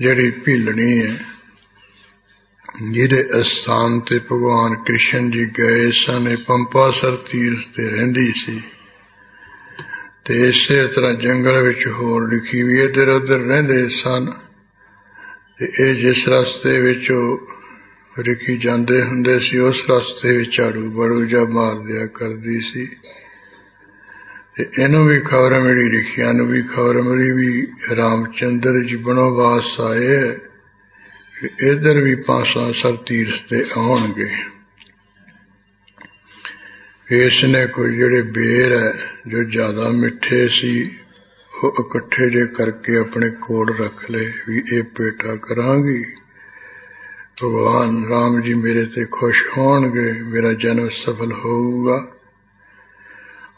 ਜਿਹੜੀ ਭਿਲਣੀ ਹੈ, ਜਿਹਦੇ ਅਸਥਾਨ ਤੇ ਭਗਵਾਨ ਕ੍ਰਿਸ਼ਨ ਜੀ ਗਏ ਸਨ ਪੰਪਾਸਰ ਤੀਰਥ ਤੇ ਰਹਿੰਦੀ ਸੀ। ਤੇ ਇਸੇ ਤਰ੍ਹਾਂ ਜੰਗਲ ਵਿੱਚ ਹੋਰ ਲਿਖੀ ਵੀ ਇਧਰ ਉਧਰ ਰਹਿੰਦੇ ਸਨ। ਤੇ ਇਹ ਜਿਸ ਰਸਤੇ ਵਿੱਚ ਰਿਕੀ ਜਾਂਦੇ ਹੁੰਦੇ ਸੀ, ਉਸ ਰਸਤੇ ਵਿੱਚ ਝਾੜੂ ਬੜੂ ਜਾਂ ਮਾਰ ਦਿਆ ਕਰਦੀ ਸੀ। ਤੇ ਇਹਨੂੰ ਵੀ ਖਬਰ ਮਿਲੀ ਰਿਖਿਆ ਨੂੰ ਵੀ ਖਬਰ ਮਿਲੀ ਵੀ ਰਾਮਚੰਦਰ ਜੀ ਬਣਵਾਸ ਆਏ ਕਿ ਇਧਰ ਵੀ ਪਾਸਾ ਸਭ ਤੀਰਥ ਤੇ ਆਉਣਗੇ। ਇਸ ਨੇ ਕੋਈ ਜਿਹੜੇ ਬੇਰ ਹੈ, ਜੋ ਜ਼ਿਆਦਾ ਮਿੱਠੇ ਸੀ, ਉਹ ਇਕੱਠੇ ਜੇ ਕਰਕੇ ਆਪਣੇ ਕੋਲ ਰੱਖ ਲਏ ਵੀ ਇਹ ਪੇਟਾ ਕਰਾਂਗੀ। ਭਗਵਾਨ ਰਾਮ ਜੀ ਮੇਰੇ ਤੇ ਖੁਸ਼ ਹੋਣਗੇ, ਮੇਰਾ ਜਨਮ ਸਫਲ ਹੋਊਗਾ।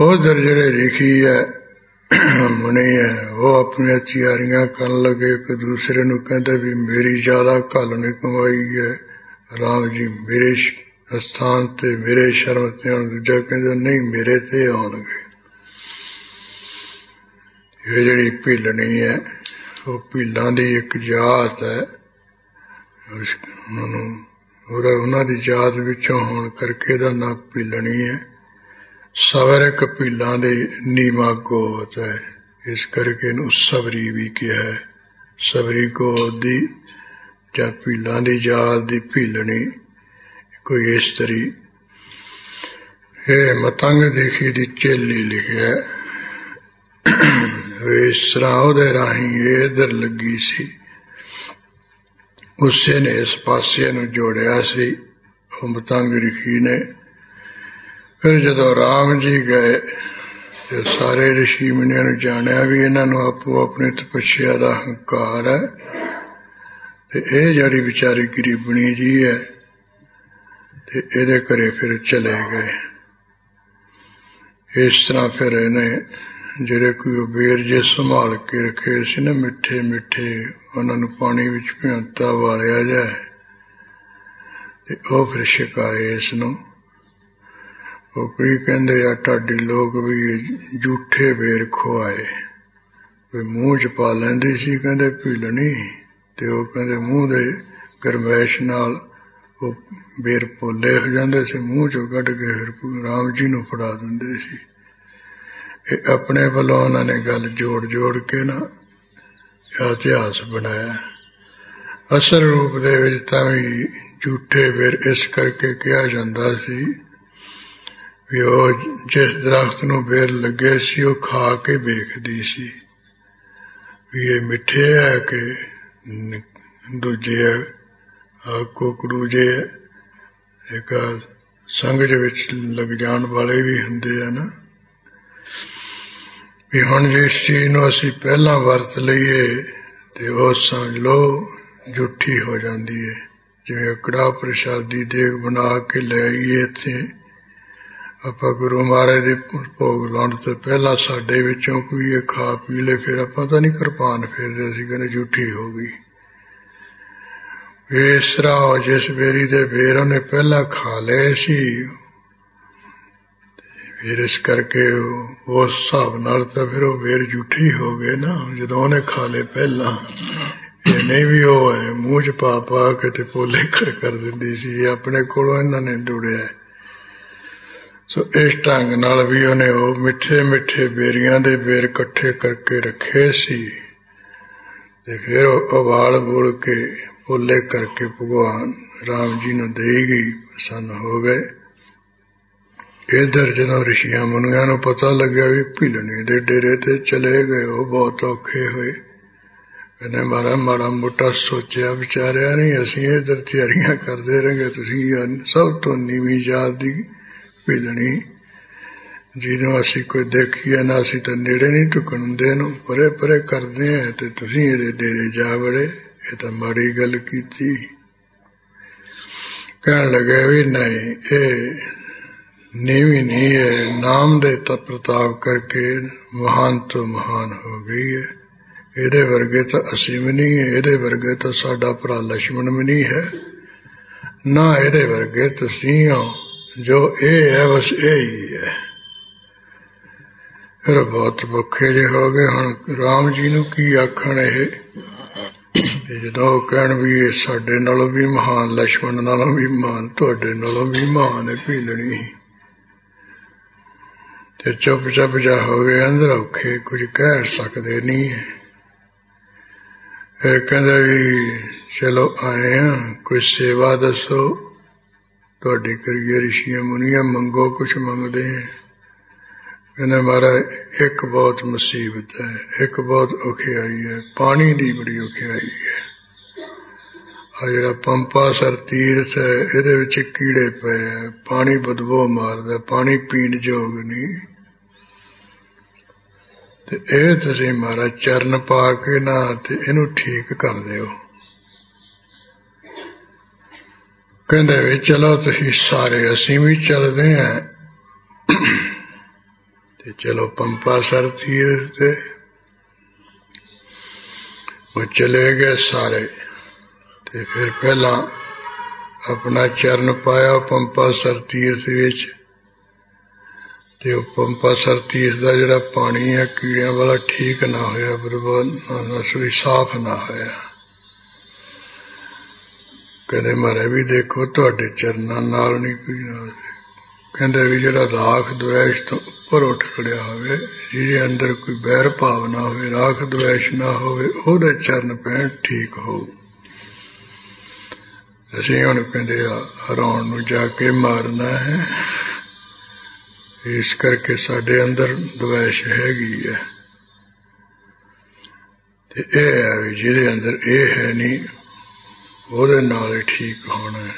ਉਧਰ ਜਿਹੜੇ ਰਿਖੀ ਹੈ, ਮੁਨੀ ਹੈ, ਉਹ ਆਪਣੀਆਂ ਤਿਆਰੀਆਂ ਕਰਨ ਲੱਗੇ, ਇੱਕ ਦੂਸਰੇ ਨੂੰ ਕਹਿੰਦੇ ਵੀ ਮੇਰੀ ਜ਼ਿਆਦਾ ਘਲ ਨਹੀਂ ਕਮਾਈ ਹੈ। ਰਾਮ ਜੀ ਮੇਰੇ ਸਥਾਨ ਤੇ ਮੇਰੇ ਸ਼ਰਮ ਤੇ ਆਉਣ, ਦੂਜਾ ਕਹਿੰਦਾ, ਨਹੀਂ, ਮੇਰੇ ਤੇ ਆਉਣਗੇ। ਇਹ ਜਿਹੜੀ ਭਿੱਲਣੀ ਹੈ, ਉਹ ਭਿੱਲਾਂ ਦੀ ਇੱਕ ਜਾਤ ਹੈ। ਉਹਨਾਂ ਨੂੰ ਉਹਨਾਂ ਦੀ ਜਾਤ ਵਿੱਚੋਂ ਹੋਣ ਕਰਕੇ ਦਾ ਨਾਂ ਭਿੱਲਣੀ ਹੈ। ਸਵਰ ਕਪਿਲਾਂ ਦੇ ਨੀਮਾ ਗੋਤ ਹੈ। ਇਸ ਕਰਕੇ ਇਹਨੂੰ ਸਬਰੀ ਵੀ ਕਿਹਾ ਹੈ। ਸਬਰੀ ਗੋਤ ਦੀ ਜਾਂ ਭੀਲਾਂ ਦੀ ਜਾਤ ਦੀ ਭੀਲਣੀ ਕੋਈ ਇਸ ਤਰੀ ਇਹ ਮਤੰਗ ਦੇਖੀ ਦੀ ਚੇਲੀ ਲਿਖਿਆ ਇਸ ਤਰ੍ਹਾਂ ਉਹਦੇ ਰਾਹੀਂ ਇਹ ਇਧਰ ਲੱਗੀ ਸੀ। ਉਸੇ ਨੇ ਇਸ ਪਾਸੇ ਨੂੰ ਜੋੜਿਆ ਸੀ। ਉਹ ਮਤੰਗ ਰਿਖੀ ਨੇ। ਫਿਰ ਜਦੋਂ ਰਾਮ ਜੀ ਗਏ ਤੇ ਸਾਰੇ ઋષਿ ਮੁਨੀਆਂ ਨੂੰ ਜਾਣਿਆ ਵੀ ਇਹਨਾਂ ਨੂੰ ਆਪੋ ਆਪਣੇ ਤਪੱਸਿਆ ਦਾ ਹੰਕਾਰ ਹੈ ਤੇ ਇਹ ਜਿਹੜੀ ਵਿਚਾਰੀ ਗਰੀਬਣੀ ਜੀ ਹੈ ਤੇ ਇਹਦੇ ਘਰੇ ਫਿਰ ਚਲੇ ਗਏ। ਇਸ ਤਰ੍ਹਾਂ ਫਿਰ ਇਹਨੇ ਜਿਹੜੇ ਕੋਈ ਬੇਰ ਜੇ ਸੰਭਾਲ ਕੇ ਰੱਖੇ ਸੀ ਨਾ, ਮਿੱਠੇ ਮਿੱਠੇ, ਉਹਨਾਂ ਨੂੰ ਪਾਣੀ ਵਿੱਚ ਭਿਉਂਤਾ ਵਾਲਿਆ ਜਾਏ ਤੇ ਉਹ ਫਿਰ ਸ਼ਿਕਾਏ ਇਸ ਨੂੰ। ਉਹ ਕੋਈ ਕਹਿੰਦੇ ਆ ਟਾਡੀ ਲੋਕ ਵੀ ਝੂਠੇ ਬੇਰ ਖਵਾਏ ਵੀ ਮੂੰਹ ਚ ਪਾ ਲੈਂਦੀ ਸੀ, ਕਹਿੰਦੇ, ਭੀਲਣੀ। ਤੇ ਉਹ ਕਹਿੰਦੇ, ਮੂੰਹ ਦੇ ਗਰਮੈਸ਼ ਨਾਲ ਉਹ ਬੇਰ ਪੋਲੇ ਹੋ ਜਾਂਦੇ ਸੀ। ਮੂੰਹ ਚੋਂ ਕੱਢ ਕੇ ਫਿਰ ਰਾਮ ਜੀ ਨੂੰ ਫੜਾ ਦਿੰਦੇ ਸੀ। ਇਹ ਆਪਣੇ ਵੱਲੋਂ ਉਹਨਾਂ ਨੇ ਗੱਲ ਜੋੜ ਜੋੜ ਕੇ ਨਾ ਇਤਿਹਾਸ ਬਣਾਇਆ। ਅਸਲ ਰੂਪ ਦੇ ਵਿੱਚ ਤਾਂ ਵੀ ਝੂਠੇ ਬੇਰ ਇਸ ਕਰਕੇ ਕਿਹਾ ਜਾਂਦਾ ਸੀ ਵੀ ਉਹ ਜਿਸ ਦਰਖਤ ਨੂੰ ਬੇਰ ਲੱਗੇ ਸੀ, ਉਹ ਖਾ ਕੇ ਵੇਖਦੀ ਸੀ। ਵੀ ਇਹ ਮਿੱਠੇ ਹੈ ਕਿ ਦੂਜੇ ਕੋਕੜੂ ਜੇ ਇੱਕ ਸੰਗ ਦੇ ਵਿੱਚ ਲੱਗ ਜਾਣ ਵਾਲੇ ਵੀ ਹੁੰਦੇ ਆ ਨਾ। ਵੀ ਹੁਣ ਜਿਸ ਚੀਜ਼ ਨੂੰ ਅਸੀਂ ਪਹਿਲਾਂ ਵਰਤ ਲਈਏ, ਤੇ ਉਹ ਸਮਝ ਲਓ ਝੂਠੀ ਹੋ ਜਾਂਦੀ ਹੈ ਜਿਵੇਂ ਕੜਾ ਪ੍ਰਸ਼ਾਦੀ ਦੇਗ ਬਣਾ ਕੇ ਲੈ ਆਈਏ ਇੱਥੇ। ਆਪਾਂ ਗੁਰੂ ਮਹਾਰਾਜ ਦੇ ਭੋਗ ਲਾਉਣ ਤੋਂ ਪਹਿਲਾਂ ਸਾਡੇ ਵਿੱਚੋਂ ਕੋਈ ਇਹ ਖਾ ਪੀ ਲੇ, ਫਿਰ ਆਪਾਂ ਤਾਂ ਨਹੀਂ ਕਿਰਪਾਨ ਫੇਰਦੇ ਅਸੀਂ ਕਹਿੰਦੇ ਝੂਠੀ ਹੋ ਗਈ। ਇਸ ਤਰ੍ਹਾਂ ਜਿਸ ਬੇਰੀ ਦੇ ਬੇਰ ਉਹਨੇ ਪਹਿਲਾਂ ਖਾ ਲਏ ਸੀ, ਫਿਰ ਇਸ ਕਰਕੇ ਉਸ ਹਿਸਾਬ ਨਾਲ ਤਾਂ ਫਿਰ ਉਹ ਬੇਰ ਝੂਠੀ ਹੋ ਗਏ ਨਾ, ਜਦੋਂ ਉਹਨੇ ਖਾ ਲਏ ਪਹਿਲਾਂ। ਇਹ ਨਹੀਂ ਵੀ ਉਹ ਹੈ, ਮੂੰਹ 'ਚ ਪਾ ਪਾ ਕੇ ਤੇ ਪੋਲੇ ਕਰ ਕਰ ਦਿੰਦੀ ਸੀ ਆਪਣੇ ਕੋਲੋਂ ਇਹਨਾਂ ਨੇ ਡੁੜਿਆ। ਸੋ ਇਸ ਢੰਗ ਨਾਲ ਵੀ ਉਹਨੇ ਉਹ ਮਿੱਠੇ ਮਿੱਠੇ ਬੇਰੀਆਂ ਦੇ ਬੇਰ ਇਕੱਠੇ ਕਰਕੇ ਰੱਖੇ ਸੀ। ਤੇ ਫਿਰ ਉਹ ਵਾਲ ਬੋਲ ਕੇ ਪੋਲੇ ਕਰਕੇ ਭਗਵਾਨ ਰਾਮ ਜੀ ਨੂੰ ਦੇ ਗਈ ਪਸੰਦ ਹੋ ਗਏ। ਇਧਰ ਜਦੋਂ ਰਿਸ਼ੀਆਂ ਮੁਨੀਆਂ ਨੂੰ ਪਤਾ ਲੱਗਿਆ ਵੀ ਭਿਲਣੇ ਦੇ ਡੇਰੇ ਤੇ ਚਲੇ ਗਏ, ਉਹ ਬਹੁਤ ਔਖੇ ਹੋਏ। ਕਹਿੰਦੇ ਮਾਰਾ ਮਾੜਾ ਮੋਟਾ ਸੋਚਿਆ ਵਿਚਾਰਿਆ ਨਹੀਂ, ਅਸੀਂ ਇਧਰ ਤਿਆਰੀਆਂ ਕਰਦੇ ਰਹਿੰਗੇ, ਤੁਸੀਂ ਸਭ ਤੋਂ ਨੀਵੀਂ ਜਾਤ ਦੀ ਮਿਲਣੀ ਜਿਹਨੂੰ ਅਸੀਂ ਕੋਈ ਦੇਖੀਏ ਨਾ, ਅਸੀਂ ਤਾਂ ਨੇੜੇ ਨਹੀਂ ਟੁਕਣ ਹੁੰਦੇ ਨੂੰ ਪਰੇ ਪਰੇ ਕਰਦੇ ਆ ਤੇ ਤੁਸੀਂ ਇਹਦੇ ਡੇਰੇ ਜਾ ਵੜੇ। ਇਹ ਤਾਂ ਮਾੜੀ ਗੱਲ ਕੀਤੀ। ਕਹਿਣ ਲੱਗੇ ਵੀ ਨਹੀਂ, ਇਹ ਨੀਵੀਂ ਨਹੀਂ ਹੈ। ਨਾਮ ਦੇ ਤਪ੍ਰਤਾਪ ਕਰਕੇ ਮਹਾਨ ਤੋਂ ਮਹਾਨ ਹੋ ਗਈ ਹੈ। ਇਹਦੇ ਵਰਗੇ ਤਾਂ ਅਸੀਂ ਵੀ ਨਹੀਂ ਹੈ। ਇਹਦੇ ਵਰਗੇ ਤਾਂ ਸਾਡਾ ਭਰਾ ਲక్ష్మణ ਵੀ ਨਹੀਂ ਹੈ। ਨਾ ਇਹਦੇ ਵਰਗੇ ਤੁਸੀਂ ਹੋ। ਜੋ ਇਹ ਹੈ, ਬਸ ਇਹ ਹੀ। ਹੈ ਫਿਰ ਬਹੁਤ ਭੁੱਖੇ ਜੇ ਹੋ ਗਏ, ਹੁਣ ਰਾਮ ਜੀ ਨੂੰ ਕੀ ਆਖਣ ਇਹ? ਜਦੋਂ ਕਹਿਣ ਵੀ ਇਹ ਸਾਡੇ ਨਾਲੋਂ ਵੀ ਮਹਾਨ ਲక్ష్మణ ਨਾਲੋਂ ਵੀ ਮਹਾਨ, ਤੁਹਾਡੇ ਨਾਲੋਂ ਵੀ ਮਹਾਨ ਹੈ ਭੀਲਣੀ ਤੇ ਚੁੱਪ ਚੁੱਪ ਜਾ ਹੋ ਗਏ, ਅੰਦਰ ਔਖੇ, ਕੁਝ ਕਹਿ ਸਕਦੇ ਨਹੀਂ ਫਿਰ ਕਹਿੰਦਾ ਵੀ, ਚਲੋ ਆਏ ਆ ਕੋਈ ਸੇਵਾ ਦੱਸੋ। ਤੁਹਾਡੀ ਕਰੀਏ ਰਿਸ਼ੀਆਂ ਮੁਨੀਆਂ, ਮੰਗੋ ਕੁਝ ਮੰਗਦੇ ਕਹਿੰਦਾ ਮਾਰਾ ਇੱਕ ਬਹੁਤ ਮੁਸੀਬਤ ਹੈ, ਇੱਕ ਬਹੁਤ ਔਖਿਆਈ ਹੈ, ਪਾਣੀ ਦੀ ਬੜੀ ਔਖਿਆਈ ਹੈ। ਆ ਜਿਹੜਾ ਪੰਪਾ ਸਰ ਤੀਰਥ ਹੈ, ਇਹਦੇ ਵਿੱਚ ਕੀੜੇ ਪਏ ਪਾਣੀ ਬਦਬੂ ਮਾਰਦਾ, ਪਾਣੀ ਪੀਣ ਯੋਗ ਨਹੀਂ। ਤੇ ਇਹ ਤੁਸੀਂ ਮਾਰਾ ਚਰਨ ਪਾ ਕੇ ਨਾ ਤੇ ਇਹਨੂੰ ਠੀਕ ਕਰ ਦਿਓ। ਕਹਿੰਦੇ ਵੀ ਚਲੋ ਤੁਸੀਂ ਸਾਰੇ ਅਸੀਂ ਵੀ ਚੱਲਦੇ ਆਂ ਤੇ ਚਲੋ ਪੰਪਾ ਸਰ ਤੀਰ ਤੇ ਉਹ ਚਲੇ ਗਏ ਸਾਰੇ। ਤੇ ਫਿਰ ਪਹਿਲਾਂ ਆਪਣਾ ਚਰਨ ਪਾਇਆ ਪੰਪਾ ਸਰ ਤੀਰਥ ਵਿੱਚ। ਤੇ ਉਹ ਪੰਪਾ ਸਰਤੀਸ ਦਾ ਜਿਹੜਾ ਪਾਣੀ ਹੈ, ਕੀੜਿਆਂ ਵਾਲਾ ਠੀਕ ਨਾ ਹੋਇਆ, ਬਰਬਾਦ ਨਾ ਸੋਈ ਸਾਫ਼ ਨਾ ਹੋਇਆ। ਕਹਿੰਦੇ ਮਾਰੇ ਵੀ ਦੇਖੋ, ਤੁਹਾਡੇ ਚਰਨਾਂ ਨਾਲ ਨਹੀਂ ਕੋਈ ਨਾ ਕਹਿੰਦੇ ਵੀ ਜਿਹੜਾ ਰਾਖ ਦੁਵੇਸ਼ ਤੋਂ ਉੱਪਰ ਉੱਠ ਖੜਿਆ ਹੋਵੇ, ਜਿਹਦੇ ਅੰਦਰ ਕੋਈ ਬੈਰ ਭਾਵਨਾ ਹੋਵੇ, ਰਾਖ ਦੁਵੇਸ਼ ਨਾ ਹੋਵੇ, ਉਹਦੇ ਚਰਨ ਪੈਣ ਠੀਕ ਹੋ ਅਸੀਂ ਹੁਣ ਕਹਿੰਦੇ ਆ, ਹਰਾਉਣ ਨੂੰ ਜਾ ਕੇ ਮਾਰਨਾ ਹੈ। ਇਸ ਕਰਕੇ ਸਾਡੇ ਅੰਦਰ ਦਵੈਸ਼ ਹੈਗੀ ਹੈ। ਤੇ ਇਹ ਹੈ ਵੀ ਜਿਹਦੇ ਅੰਦਰ ਇਹ ਹੈ ਨਹੀਂ ਉਹਦੇ ਨਾਲ ਹੀ ਠੀਕ ਹੋਣਾ ਹੈ।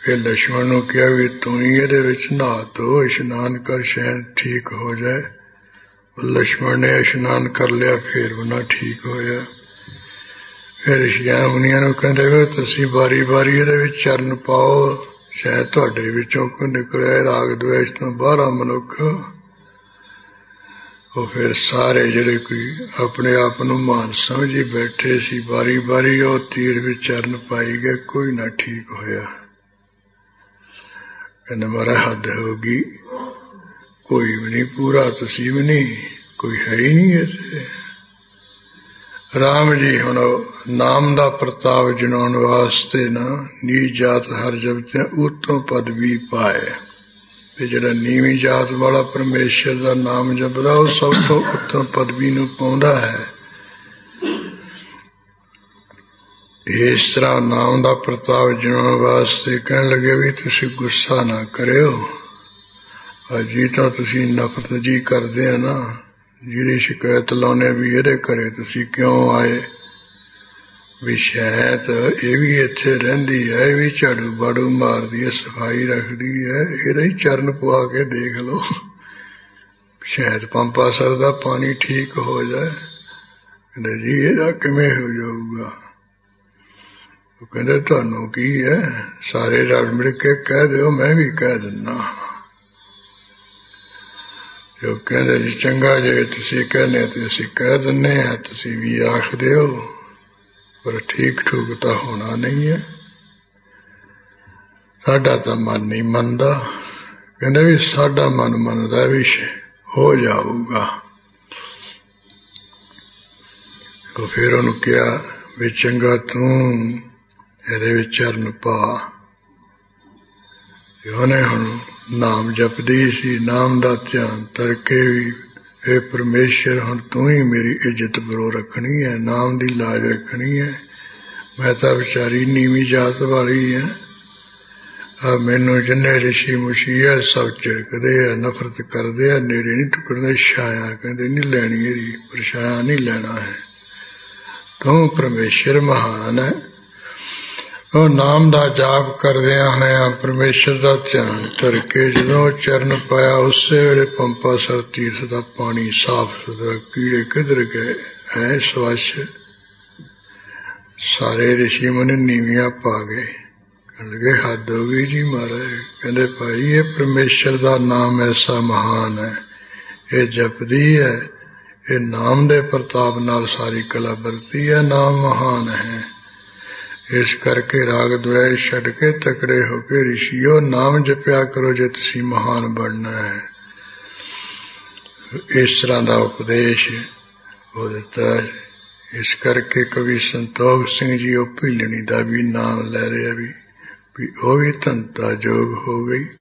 ਫਿਰ ਲక్ష్మణ ਨੂੰ ਕਿਹਾ ਵੀ ਤੂੰ ਹੀ ਇਹਦੇ ਵਿੱਚ ਨਹਾ ਧੋ, ਇਸ਼ਨਾਨ ਕਰ ਸ਼ਾਇਦ ਠੀਕ ਹੋ ਜਾਏ। ਲక్ష్మణ ਨੇ ਇਸ਼ਨਾਨ ਕਰ ਲਿਆ, ਫਿਰ ਉਹਨਾਂ ਠੀਕ ਹੋਇਆ। ਫਿਰ ਸ਼ਿਆਮਨੀਆਂ ਨੂੰ ਕਹਿੰਦੇ ਹੋ ਤੁਸੀਂ ਬਾਰੀ-ਬਾਰੀ ਇਹਦੇ ਵਿੱਚ ਚਰਨ ਪਾਓ ਸ਼ਾਇਦ ਤੁਹਾਡੇ ਵਿੱਚੋਂ ਕੋਈ ਨਿਕਲਿਆ ਰਾਗ ਦਵੇਸ਼ ਤੋਂ ਬਾਹਰ ਮਨੁੱਖ। ਉਹ ਫਿਰ ਸਾਰੇ ਜਿਹੜੇ ਕੋਈ ਆਪਣੇ ਆਪ ਨੂੰ ਮਾਨ ਸਮਝੀ ਬੈਠੇ ਸੀ ਬਾਰੀ ਬਾਰੀ ਉਹ ਤੀਰ ਵਿੱਚ ਚਰਨ ਪਾਈ ਗਏ, ਕੋਈ ਨਾ ਠੀਕ ਹੋਇਆ। ਕਹਿੰਦਾ ਮਰਾ ਹੱਦ ਹੋ ਗਈ। ਕੋਈ ਵੀ ਨਹੀਂ, ਪੂਰਾ ਤੁਸੀਂ ਵੀ ਨਹੀਂ, ਕੋਈ ਹੈ ਹੀ ਨਹੀਂ ਇੱਥੇ। ਰਾਮ ਜੀ ਹੁਣ ਨਾਮ ਦਾ ਪ੍ਰਤਾਪ ਜਨਾਉਣ ਵਾਸਤੇ ਨਾ ਨੀ ਜਾਤ ਹਰ ਜਗਤ ਉਤੋਂ ਪਦਵੀ ਪਾਏ। ਤੇ ਜਿਹੜਾ ਨੀਵੀਂ ਜਾਤ ਵਾਲਾ ਪਰਮੇਸ਼ਰ ਦਾ ਨਾਮ ਜਪਦਾ, ਉਹ ਸਭ ਤੋਂ ਉੱਤਮ ਪਦਵੀ ਨੂੰ ਪਾਉਂਦਾ ਹੈ। ਇਸ ਤਰ੍ਹਾਂ ਨਾਮ ਦਾ ਪ੍ਰਤਾਪ ਜਨਾਉਣ ਵਾਸਤੇ ਕਹਿਣ ਲੱਗੇ ਵੀ ਤੁਸੀਂ ਗੁੱਸਾ ਨਾ ਕਰਿਓ। ਅਜੀ ਤਾਂ ਤੁਸੀਂ ਨਫ਼ਰਤ ਜੀ ਕਰਦੇ ਆ ਨਾ ਜਿਹੜੀ ਸ਼ਿਕਾਇਤ ਲਾਉਨੇ ਵੀ ਇਹਦੇ ਘਰੇ ਤੁਸੀਂ ਕਿਉਂ ਆਏ? ਵੀ ਸ਼ਾਇਦ ਇਹ ਵੀ ਇੱਥੇ ਰਹਿੰਦੀ ਹੈ, ਇਹ ਵੀ ਝਾੜੂ ਬਾੜੂ ਮਾਰਦੀ ਹੈ, ਸਫ਼ਾਈ ਰੱਖਦੀ ਹੈ, ਇਹਦਾ ਹੀ ਚਰਨ ਪਵਾ ਕੇ ਦੇਖ ਲਓ। ਸ਼ਾਇਦ ਪੰਪਾ ਸਰ ਦਾ ਪਾਣੀ ਠੀਕ ਹੋ ਜਾਏ। ਕਹਿੰਦੇ ਜੀ, ਇਹਦਾ ਕਿਵੇਂ ਹੋ ਜਾਊਗਾ? ਉਹ ਕਹਿੰਦੇ, ਤੁਹਾਨੂੰ ਕੀ ਹੈ? ਸਾਰੇ ਰਲ ਮਿਲ ਕੇ ਕਹਿ ਦਿਓ, ਮੈਂ ਵੀ ਕਹਿ ਦਿੰਦਾ। ਜੋ ਕਹਿੰਦੇ ਜੀ, ਚੰਗਾ ਜੇ ਤੁਸੀਂ ਕਹਿੰਦੇ ਤੇ ਅਸੀਂ ਕਹਿ ਦਿੰਨੇ ਆ, ਤੁਸੀਂ ਵੀ ਆਖਦੇ ਹੋ। ਪਰ ਠੀਕ ਠੂਕ ਤਾਂ ਹੋਣਾ ਨਹੀਂ ਹੈ। ਸਾਡਾ ਤਾਂ ਮਨ ਨਹੀਂ ਮੰਨਦਾ। ਕਹਿੰਦੇ ਵੀ ਸਾਡਾ ਮਨ ਮੰਨਦਾ ਵੀ ਹੋ ਜਾਊਗਾ। ਉਹ ਫਿਰ ਉਹਨੂੰ ਕਿਹਾ ਵੀ ਚੰਗਾ ਤੂੰ ਇਹਦੇ ਵਿੱਚ ਚਰਨ ਪਾ। ਉਹਨੇ ਹੁਣ ਨਾਮ ਜਪਦੀ ਸੀ, ਨਾਮ ਦਾ ਧਿਆਨ ਤਰਕੇ ਵੀ ਇਹ ਪਰਮੇਸ਼ਰ ਹੁਣ ਤੂੰ ਹੀ ਮੇਰੀ ਇੱਜ਼ਤ ਬਰੋ ਰੱਖਣੀ ਹੈ, ਨਾਮ ਦੀ ਲਾਜ ਰੱਖਣੀ ਹੈ। ਮੈਂ ਤਾਂ ਵਿਚਾਰੀ ਨੀਵੀਂ ਜਾਤ ਵਾਲੀ ਹੈ। ਆ ਮੈਨੂੰ ਜਿੰਨੇ ਰਿਸ਼ੀ ਮੁਸ਼ੀਆ ਸਭ ਝਿੜਕਦੇ ਆ, ਨਫ਼ਰਤ ਕਰਦੇ ਆ, ਨੇੜੇ ਨਹੀਂ ਟੁਕੜਦੇ, ਛਾਇਆ ਕਹਿੰਦੇ ਨਹੀਂ ਲੈਣੀ ਇਹਦੀ ਪਰਛਾਇਆ ਨਹੀਂ ਲੈਣਾ ਹੈ। ਤੂੰ ਪਰਮੇਸ਼ਰ ਮਹਾਨ ਹੈ। ਉਹ ਨਾਮ ਦਾ ਜਾਪ ਕਰਦਿਆਂ ਹੋਇਆਂ ਪਰਮੇਸ਼ਰ ਦਾ ਧਿਆਨ ਕਰਕੇ ਜਦੋਂ ਚਰਨ ਪਾਇਆ, ਉਸੇ ਵੇਲੇ ਪੰਪਾ, ਸਰ, ਤੀਰਥ ਦਾ ਪਾਣੀ ਸਾਫ਼ ਸੁਥਰਾ, ਕੀੜੇ ਕਿਧਰ ਗਏ? ਐ ਸਵਛ? ਸਾਰੇ ਰਿਸ਼ੀ ਮੁਨੀ ਨੀਵੀਆਂ ਪਾ ਗਏ। ਕਹਿੰਦੇ ਹੱਦ ਹੋ ਗਈ ਜੀ ਮਹਾਰਾਜ। ਕਹਿੰਦੇ, ਭਾਈ, ਇਹ ਪਰਮੇਸ਼ਰ ਦਾ ਨਾਮ ਐਸਾ ਮਹਾਨ ਹੈ। ਇਹ ਜਪਦੀ ਹੈ। ਇਹ ਨਾਮ ਦੇ ਪ੍ਰਤਾਪ ਨਾਲ ਸਾਰੀ ਕਲਾ ਵਰਤੀ ਹੈ। ਨਾਮ ਮਹਾਨ ਹੈ। ਇਸ ਕਰਕੇ ਰਾਗ ਦੁਆਇ ਛੱਡ ਕੇ ਤਕੜੇ ਹੋ ਕੇ ਰਿਸ਼ੀਓ, ਨਾਮ ਜਪਿਆ ਕਰੋ ਜੇ ਤੁਸੀਂ ਮਹਾਨ ਬਣਨਾ ਹੈ। ਇਸ ਤਰ੍ਹਾਂ ਦਾ ਉਪਦੇਸ਼ ਉਹ ਦਿੱਤਾ ਇਸ ਕਰਕੇ ਕਵੀ ਸੰਤੋਖ ਸਿੰਘ ਜੀ ਉਹ ਭਿਲਣੀ ਦਾ ਵੀ ਨਾਮ ਲੈ ਰਿਹਾ ਵੀ ਵੀ ਉਹ ਵੀ ਧੰਤਾ ਜੋਗ ਹੋ ਗਈ।